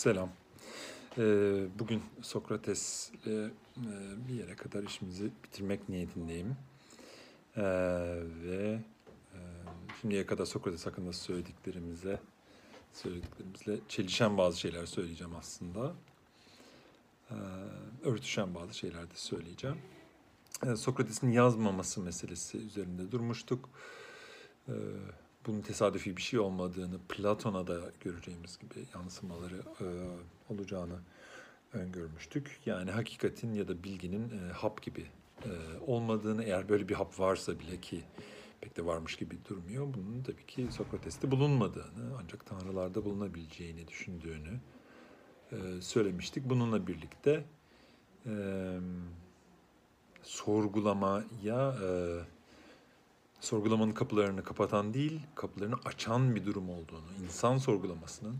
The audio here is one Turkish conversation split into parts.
Selam. Ee, bugün Sokrates'le e, bir yere kadar işimizi bitirmek niyetindeyim. Ee, ve e, şimdiye kadar Sokrates hakkında söylediklerimize söylediklerimizle çelişen bazı şeyler söyleyeceğim aslında. Ee, örtüşen bazı şeyler de söyleyeceğim. Sokrates'in yazmaması meselesi üzerinde durmuştuk. Ee, bunun tesadüfi bir şey olmadığını, Platon'a da göreceğimiz gibi yansımaları e, olacağını öngörmüştük. Yani hakikatin ya da bilginin e, hap gibi e, olmadığını, eğer böyle bir hap varsa bile ki pek de varmış gibi durmuyor, bunun tabii ki Sokrates'te bulunmadığını, ancak tanrılarda bulunabileceğini düşündüğünü e, söylemiştik. Bununla birlikte e, sorgulamaya... E, sorgulamanın kapılarını kapatan değil, kapılarını açan bir durum olduğunu, insan sorgulamasının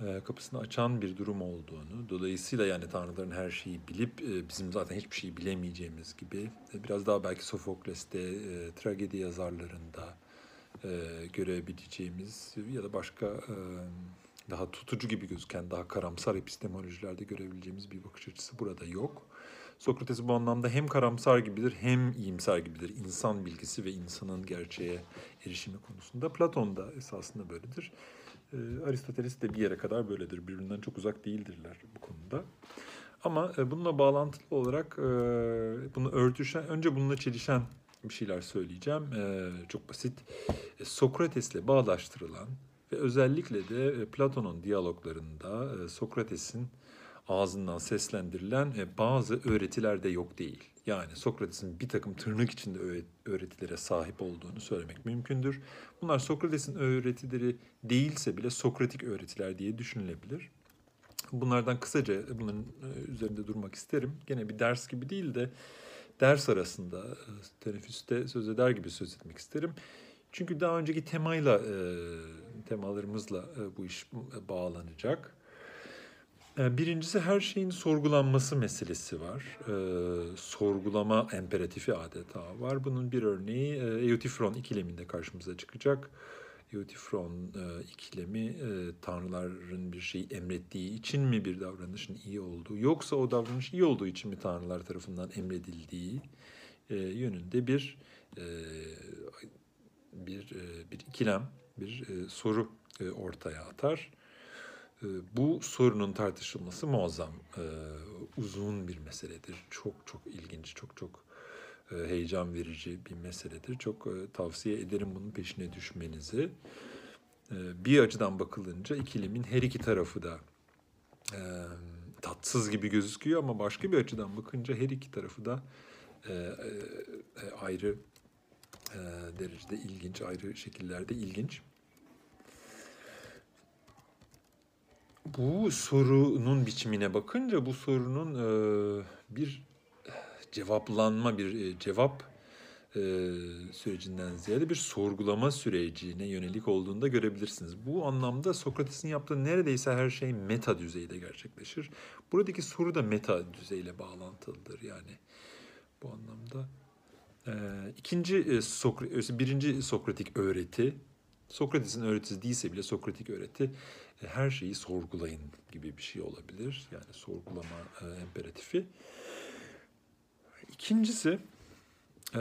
e, kapısını açan bir durum olduğunu, dolayısıyla yani tanrıların her şeyi bilip e, bizim zaten hiçbir şeyi bilemeyeceğimiz gibi e, biraz daha belki Sofokles'te, tragedi yazarlarında görebileceğimiz ya da başka daha tutucu gibi gözüken, daha karamsar epistemolojilerde görebileceğimiz bir bakış açısı burada yok. Sokrates bu anlamda hem karamsar gibidir hem iyimser gibidir. İnsan bilgisi ve insanın gerçeğe erişimi konusunda. Platon da esasında böyledir. E, Aristoteles de bir yere kadar böyledir. Birbirinden çok uzak değildirler bu konuda. Ama e, bununla bağlantılı olarak e, bunu örtüşen, önce bununla çelişen bir şeyler söyleyeceğim. E, çok basit. Sokrates'le bağdaştırılan ve özellikle de Platon'un diyaloglarında Sokrates'in ağzından seslendirilen e, bazı öğretiler de yok değil. Yani Sokrates'in bir takım tırnak içinde öğretilere sahip olduğunu söylemek mümkündür. Bunlar Sokrates'in öğretileri değilse bile Sokratik öğretiler diye düşünülebilir. Bunlardan kısaca bunların e, üzerinde durmak isterim. Gene bir ders gibi değil de ders arasında e, teneffüste söz eder gibi söz etmek isterim. Çünkü daha önceki temayla, temalarımızla bu iş bağlanacak. Ee, birincisi her şeyin sorgulanması meselesi var. Ee, sorgulama imperatifi adeta var. Bunun bir örneği e, Eutifron ikileminde karşımıza çıkacak. Eutifron e, ikilemi e, tanrıların bir şeyi emrettiği için mi bir davranışın iyi olduğu yoksa o davranış iyi olduğu için mi tanrılar tarafından emredildiği e, yönünde bir e, bir e, bir ikilem, bir e, soru e, ortaya atar. Ee, bu sorunun tartışılması muazzam e, uzun bir meseledir. Çok çok ilginç, çok çok e, heyecan verici bir meseledir. Çok e, tavsiye ederim bunun peşine düşmenizi. Bir açıdan bakılınca ikilemin her iki tarafı da tatsız gibi gözüküyor ama başka bir açıdan bakınca her iki tarafı da ayrı derecede ilginç, ayrı şekillerde ilginç. Bu sorunun biçimine bakınca bu sorunun e, bir cevaplanma, bir e, cevap e, sürecinden ziyade bir sorgulama sürecine yönelik olduğunu da görebilirsiniz. Bu anlamda Sokrates'in yaptığı neredeyse her şey meta düzeyde gerçekleşir. Buradaki soru da meta düzeyle bağlantılıdır yani bu anlamda. E, ikinci e, Sokr birinci Sokratik öğreti, Sokrates'in öğretisi değilse bile Sokratik öğreti e, her şeyi sorgulayın gibi bir şey olabilir. Yani sorgulama e, imperatifi. İkincisi e,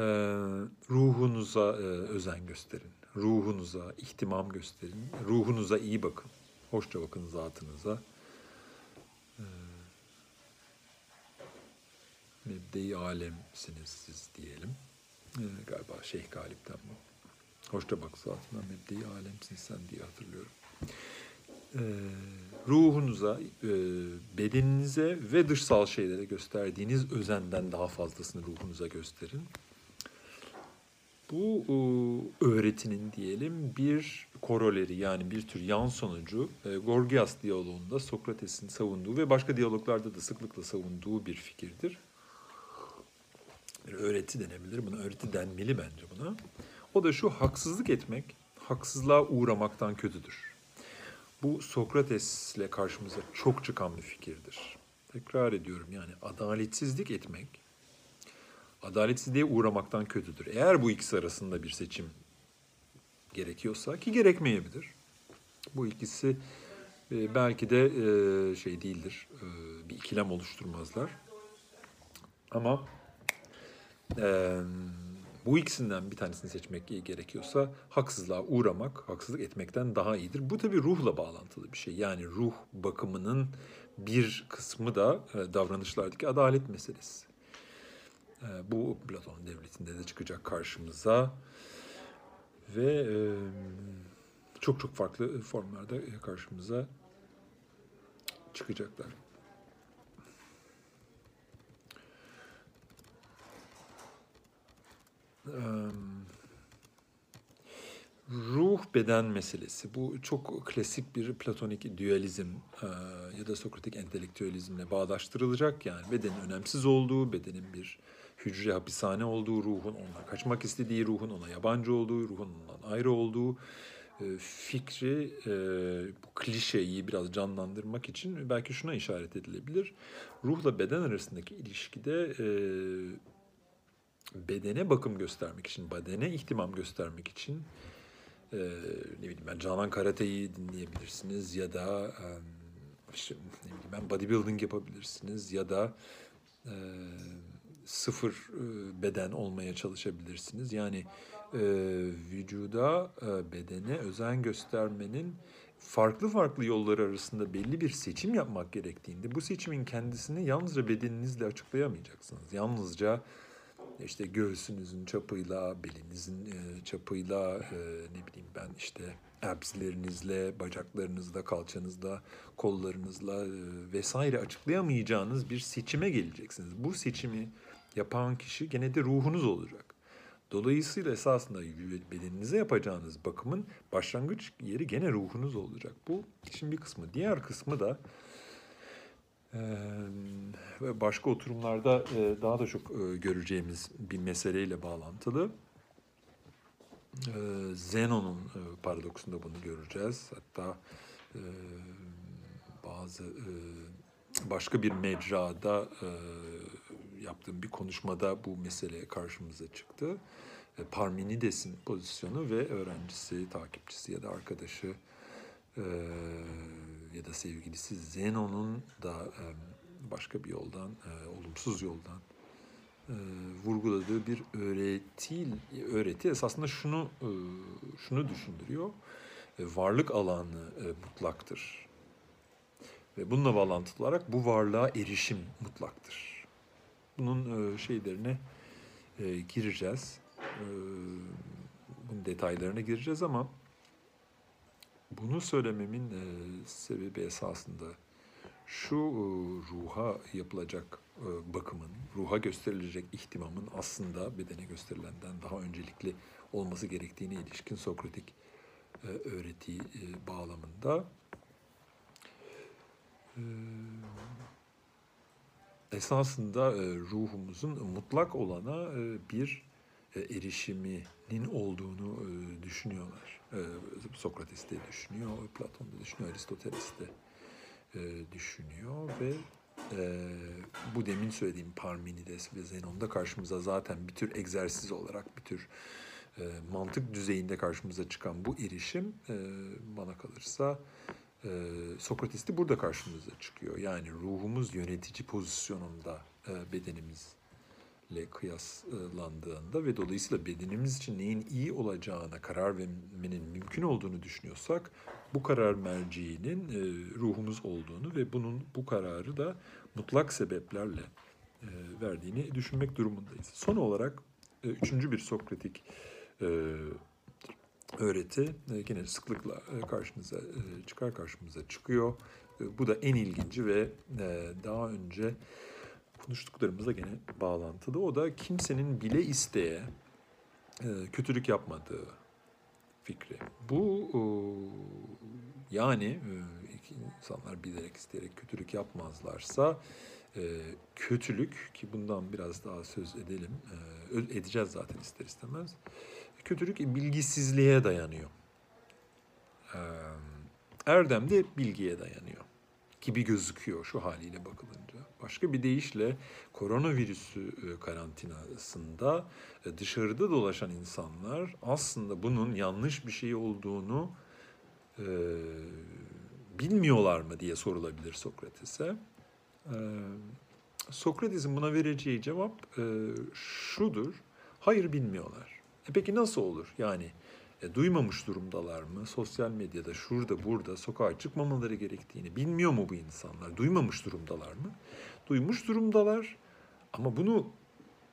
ruhunuza e, özen gösterin. Ruhunuza ihtimam gösterin. Ruhunuza iyi bakın. Hoşça bakın zatınıza. E, mebde alemsiniz siz diyelim. E, galiba Şeyh Galip'ten bu. Hoşça bak zatına mebde alemsin sen diye hatırlıyorum e, ruhunuza, e, bedeninize ve dışsal şeylere gösterdiğiniz özenden daha fazlasını ruhunuza gösterin. Bu e, öğretinin diyelim bir koroleri yani bir tür yan sonucu e, Gorgias diyaloğunda Sokrates'in savunduğu ve başka diyaloglarda da sıklıkla savunduğu bir fikirdir. Bir öğreti denebilir. Buna öğreti denmeli bence buna. O da şu haksızlık etmek haksızlığa uğramaktan kötüdür. Bu Sokrates'le karşımıza çok çıkan bir fikirdir. Tekrar ediyorum yani adaletsizlik etmek, adaletsizliğe uğramaktan kötüdür. Eğer bu ikisi arasında bir seçim gerekiyorsa ki gerekmeyebilir. Bu ikisi E, belki de e, şey değildir, e, bir ikilem oluşturmazlar. Ama bu ikisinden bir tanesini seçmek gerekiyorsa haksızlığa uğramak, haksızlık etmekten daha iyidir. Bu tabii ruhla bağlantılı bir şey. Yani ruh bakımının bir kısmı da e, davranışlardaki adalet meselesi. E, bu Platon devletinde de çıkacak karşımıza ve e, çok çok farklı formlarda karşımıza çıkacaklar. Ruh beden meselesi. Bu çok klasik bir platonik dualizm ya da sokratik entelektüelizmle bağdaştırılacak. Yani bedenin önemsiz olduğu, bedenin bir hücre hapishane olduğu, ruhun ondan kaçmak istediği, ruhun ona yabancı olduğu, ruhun ondan ayrı olduğu fikri, bu klişeyi biraz canlandırmak için belki şuna işaret edilebilir. Ruhla beden arasındaki ilişkide bedene bakım göstermek için, bedene ihtimam göstermek için e, ne bileyim ben Canan Karate'yi dinleyebilirsiniz ya da e, işte, ne bileyim ben bodybuilding yapabilirsiniz ya da e, sıfır e, beden olmaya çalışabilirsiniz. Yani e, vücuda, e, bedene özen göstermenin farklı farklı yolları arasında belli bir seçim yapmak gerektiğinde bu seçimin kendisini yalnızca bedeninizle açıklayamayacaksınız. Yalnızca işte göğsünüzün çapıyla, belinizin e, çapıyla, e, ne bileyim ben işte abslerinizle, bacaklarınızla, kalçanızla, kollarınızla e, vesaire açıklayamayacağınız bir seçime geleceksiniz. Bu seçimi yapan kişi gene de ruhunuz olacak. Dolayısıyla esasında bedeninize yapacağınız bakımın başlangıç yeri gene ruhunuz olacak. Bu işin bir kısmı. Diğer kısmı da ve başka oturumlarda daha da çok göreceğimiz bir meseleyle bağlantılı. Zenon'un paradoksunda bunu göreceğiz. Hatta bazı başka bir mecrada yaptığım bir konuşmada bu mesele karşımıza çıktı. Parmenides'in pozisyonu ve öğrencisi, takipçisi ya da arkadaşı ya da sevgilisi Zenon'un da başka bir yoldan, olumsuz yoldan vurguladığı bir öğreti, öğreti esasında şunu şunu düşündürüyor. Varlık alanı mutlaktır. Ve bununla bağlantılı olarak bu varlığa erişim mutlaktır. Bunun şeylerine gireceğiz. Bunun detaylarına gireceğiz ama bunu söylememin e, sebebi esasında şu e, ruha yapılacak e, bakımın, ruha gösterilecek ihtimamın aslında bedene gösterilenden daha öncelikli olması gerektiğine ilişkin Sokratik e, öğreti e, bağlamında e, esasında e, ruhumuzun mutlak olana e, bir erişiminin olduğunu e, düşünüyorlar. E, Sokrates de düşünüyor, Platon da düşünüyor, Aristoteles de düşünüyor ve bu demin söylediğim Parmenides ve Zenon'da karşımıza zaten bir tür egzersiz olarak, bir tür mantık düzeyinde karşımıza çıkan bu erişim bana kalırsa Sokrates'te burada karşımıza çıkıyor. Yani ruhumuz yönetici pozisyonunda bedenimiz ile kıyaslandığında ve dolayısıyla bedenimiz için neyin iyi olacağına karar vermenin mümkün olduğunu düşünüyorsak bu karar merciğinin e, ruhumuz olduğunu ve bunun bu kararı da mutlak sebeplerle e, verdiğini düşünmek durumundayız. Son olarak e, üçüncü bir Sokratik öğreti yine sıklıkla karşımıza çıkar karşımıza çıkıyor. Bu da en ilginci ve daha önce konuştuklarımızla gene bağlantılı. O da kimsenin bile isteye e, kötülük yapmadığı fikri. Bu e, yani e, insanlar bilerek isteyerek kötülük yapmazlarsa kötülük ki bundan biraz daha söz edelim edeceğiz zaten ister istemez. Kötülük bilgisizliğe dayanıyor. Erdem de bilgiye dayanıyor gibi gözüküyor şu haliyle bakılınca. Başka bir deyişle koronavirüsü e, karantinasında e, dışarıda dolaşan insanlar aslında bunun yanlış bir şey olduğunu e, bilmiyorlar mı diye sorulabilir Sokrates'e. E, Sokrates'in buna vereceği cevap e, şudur. Hayır bilmiyorlar. E peki nasıl olur? Yani e, duymamış durumdalar mı? Sosyal medyada şurada burada sokağa çıkmamaları gerektiğini bilmiyor mu bu insanlar? Duymamış durumdalar mı? Duymuş durumdalar ama bunu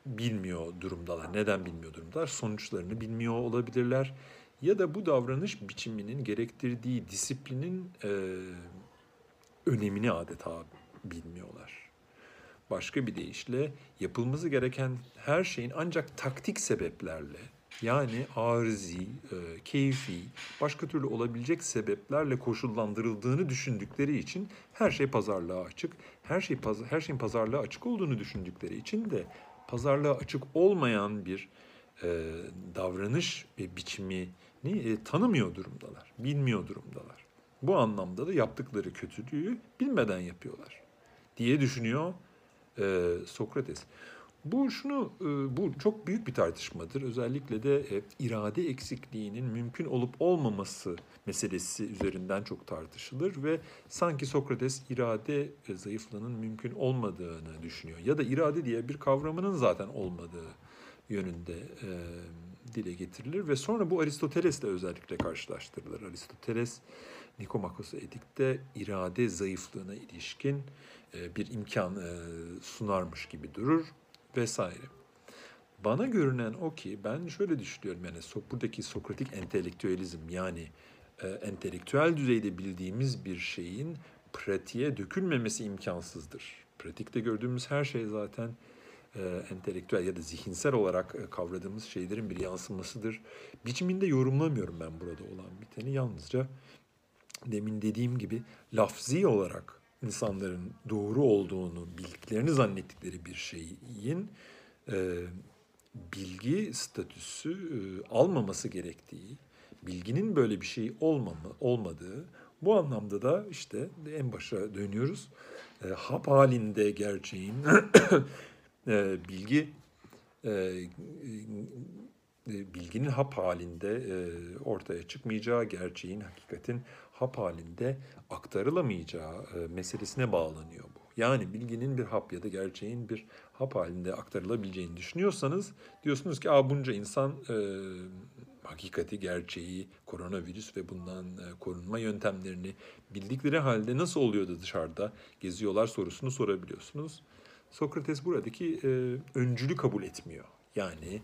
bilmiyor durumdalar. Neden bilmiyor durumdalar? Sonuçlarını bilmiyor olabilirler. Ya da bu davranış biçiminin gerektirdiği disiplinin e, önemini adeta bilmiyorlar. Başka bir deyişle yapılması gereken her şeyin ancak taktik sebeplerle yani arızi, e, keyfi, başka türlü olabilecek sebeplerle koşullandırıldığını düşündükleri için her şey pazarlığa açık. Her şey her şeyin pazarlığa açık olduğunu düşündükleri için de pazarlığa açık olmayan bir e, davranış ve biçimini e, tanımıyor durumdalar, bilmiyor durumdalar. Bu anlamda da yaptıkları kötülüğü bilmeden yapıyorlar diye düşünüyor e, Sokrates. Bu şunu e, bu çok büyük bir tartışmadır. Özellikle de e, irade eksikliğinin mümkün olup olmaması meselesi üzerinden çok tartışılır ve sanki Sokrates irade e, zayıflığının mümkün olmadığını düşünüyor ya da irade diye bir kavramının zaten olmadığı yönünde dile getirilir ve sonra bu Aristoteles'le özellikle karşılaştırılır. Aristoteles Nikomakos Edik'te irade zayıflığına ilişkin bir imkan sunarmış gibi durur vesaire. Bana görünen o ki ben şöyle düşünüyorum yani buradaki Sokratik entelektüelizm yani e, entelektüel düzeyde bildiğimiz bir şeyin pratiğe dökülmemesi imkansızdır. Pratikte gördüğümüz her şey zaten e, entelektüel ya da zihinsel olarak e, kavradığımız şeylerin bir yansımasıdır. Biçiminde yorumlamıyorum ben burada olan biteni. Yalnızca demin dediğim gibi lafzi olarak insanların doğru olduğunu bildiklerini zannettikleri bir şeyin e, bilgi statüsü e, almaması gerektiği, bilginin böyle bir şey olmama, olmadığı, bu anlamda da işte en başa dönüyoruz. E, hap halinde gerçeğin e, bilgi e, e, bilginin hap halinde e, ortaya çıkmayacağı, gerçeğin, hakikatin hap halinde aktarılamayacağı e, meselesine bağlanıyor bu. Yani bilginin bir hap ya da gerçeğin bir hap halinde aktarılabileceğini düşünüyorsanız diyorsunuz ki Aa, bunca insan e, hakikati, gerçeği, koronavirüs ve bundan e, korunma yöntemlerini bildikleri halde nasıl oluyordu dışarıda geziyorlar sorusunu sorabiliyorsunuz. Sokrates buradaki e, öncülü kabul etmiyor. Yani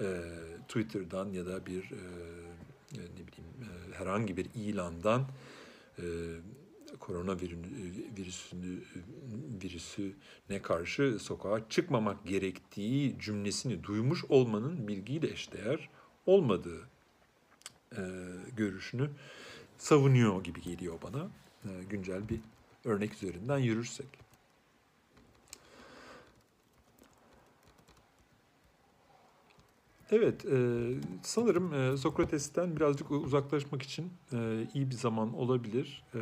e, Twitter'dan ya da bir e, ne bileyim e, herhangi bir ilandan e, korona virüsünü virüsüne karşı sokağa çıkmamak gerektiği cümlesini duymuş olmanın bilgiyle eşdeğer olmadığı görüşünü savunuyor gibi geliyor bana. güncel bir örnek üzerinden yürürsek. Evet, e, sanırım e, Sokrates'ten birazcık uzaklaşmak için e, iyi bir zaman olabilir. E,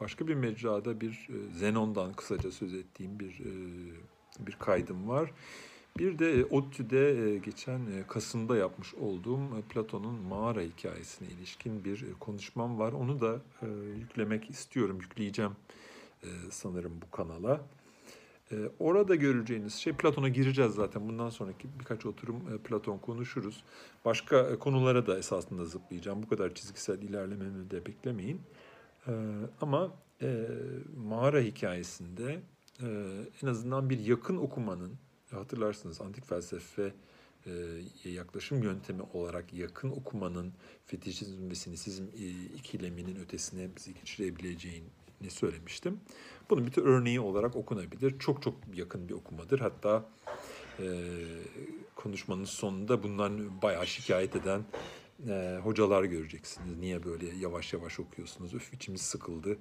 başka bir mecrada bir e, Zenon'dan kısaca söz ettiğim bir e, bir kaydım var. Bir de e, ODTÜ'de e, geçen e, Kasım'da yapmış olduğum Platon'un mağara hikayesine ilişkin bir konuşmam var. Onu da yüklemek istiyorum, yükleyeceğim sanırım bu kanala. Ee, orada göreceğiniz şey Platon'a gireceğiz zaten. Bundan sonraki birkaç oturum e, Platon konuşuruz. Başka e, konulara da esasında zıplayacağım. Bu kadar çizgisel ilerlememi de beklemeyin. Ee, ama e, mağara hikayesinde en azından bir yakın okumanın, hatırlarsınız antik felsefe yaklaşım yöntemi olarak yakın okumanın fetişizm ve sinisizm ikileminin ötesine bizi geçirebileceğini söylemiştim. Bunun bir tür örneği olarak okunabilir. Çok çok yakın bir okumadır. Hatta e, konuşmanın sonunda bundan bayağı şikayet eden e, hocalar göreceksiniz. Niye böyle yavaş yavaş okuyorsunuz? Öf içimiz sıkıldı.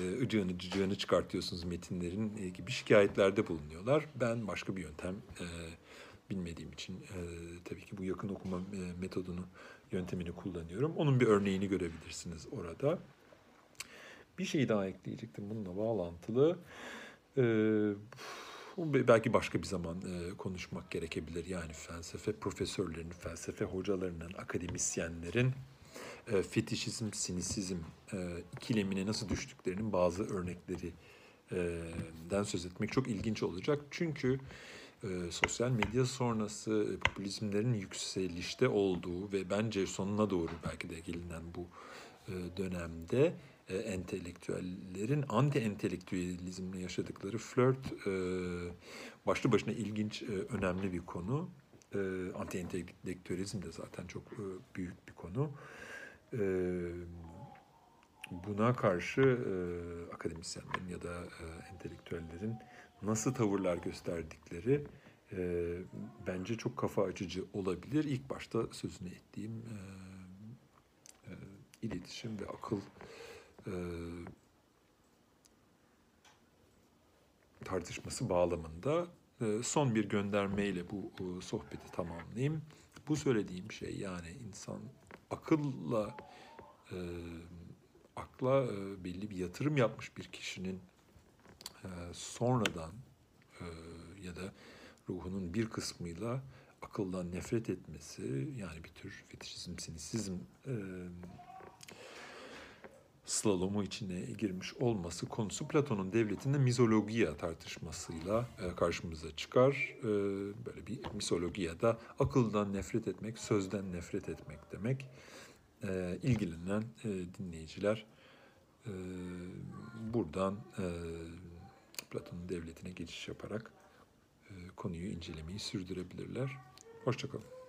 E, ıcığını cıcığını çıkartıyorsunuz metinlerin e, gibi şikayetlerde bulunuyorlar. Ben başka bir yöntem e, bilmediğim için e, tabii ki bu yakın okuma e, metodunu, yöntemini kullanıyorum. Onun bir örneğini görebilirsiniz orada. Bir şey daha ekleyecektim bununla bağlantılı. Ee, belki başka bir zaman e, konuşmak gerekebilir. Yani felsefe profesörlerinin, felsefe hocalarının, akademisyenlerin e, fetişizm, sinisizm e, ikilemine nasıl düştüklerinin bazı örnekleri den söz etmek çok ilginç olacak. Çünkü e, sosyal medya sonrası e, popülizmlerin yükselişte olduğu ve bence sonuna doğru belki de gelinen bu e, dönemde e, entelektüellerin anti entelektüelizmle yaşadıkları flört e, başlı başına ilginç, e, önemli bir konu. E, anti entelektüelizm de zaten çok e, büyük bir konu. E, buna karşı e, akademisyenlerin ya da e, entelektüellerin nasıl tavırlar gösterdikleri e, bence çok kafa açıcı olabilir. İlk başta sözünü ettiğim e, e, iletişim ve akıl e, tartışması bağlamında e, son bir göndermeyle bu e, sohbeti tamamlayayım. Bu söylediğim şey yani insan akılla akla belli bir yatırım yapmış bir kişinin sonradan ya da ruhunun bir kısmıyla akıldan nefret etmesi yani bir tür fetişizm, sinisizm slalomu içine girmiş olması konusu Platon'un devletinde mizologiya tartışmasıyla e, karşımıza çıkar. E, böyle bir misologiya da akıldan nefret etmek, sözden nefret etmek demek. E, ilgilenen dinleyiciler buradan Platon'un devletine geçiş yaparak konuyu incelemeyi sürdürebilirler. Hoşçakalın.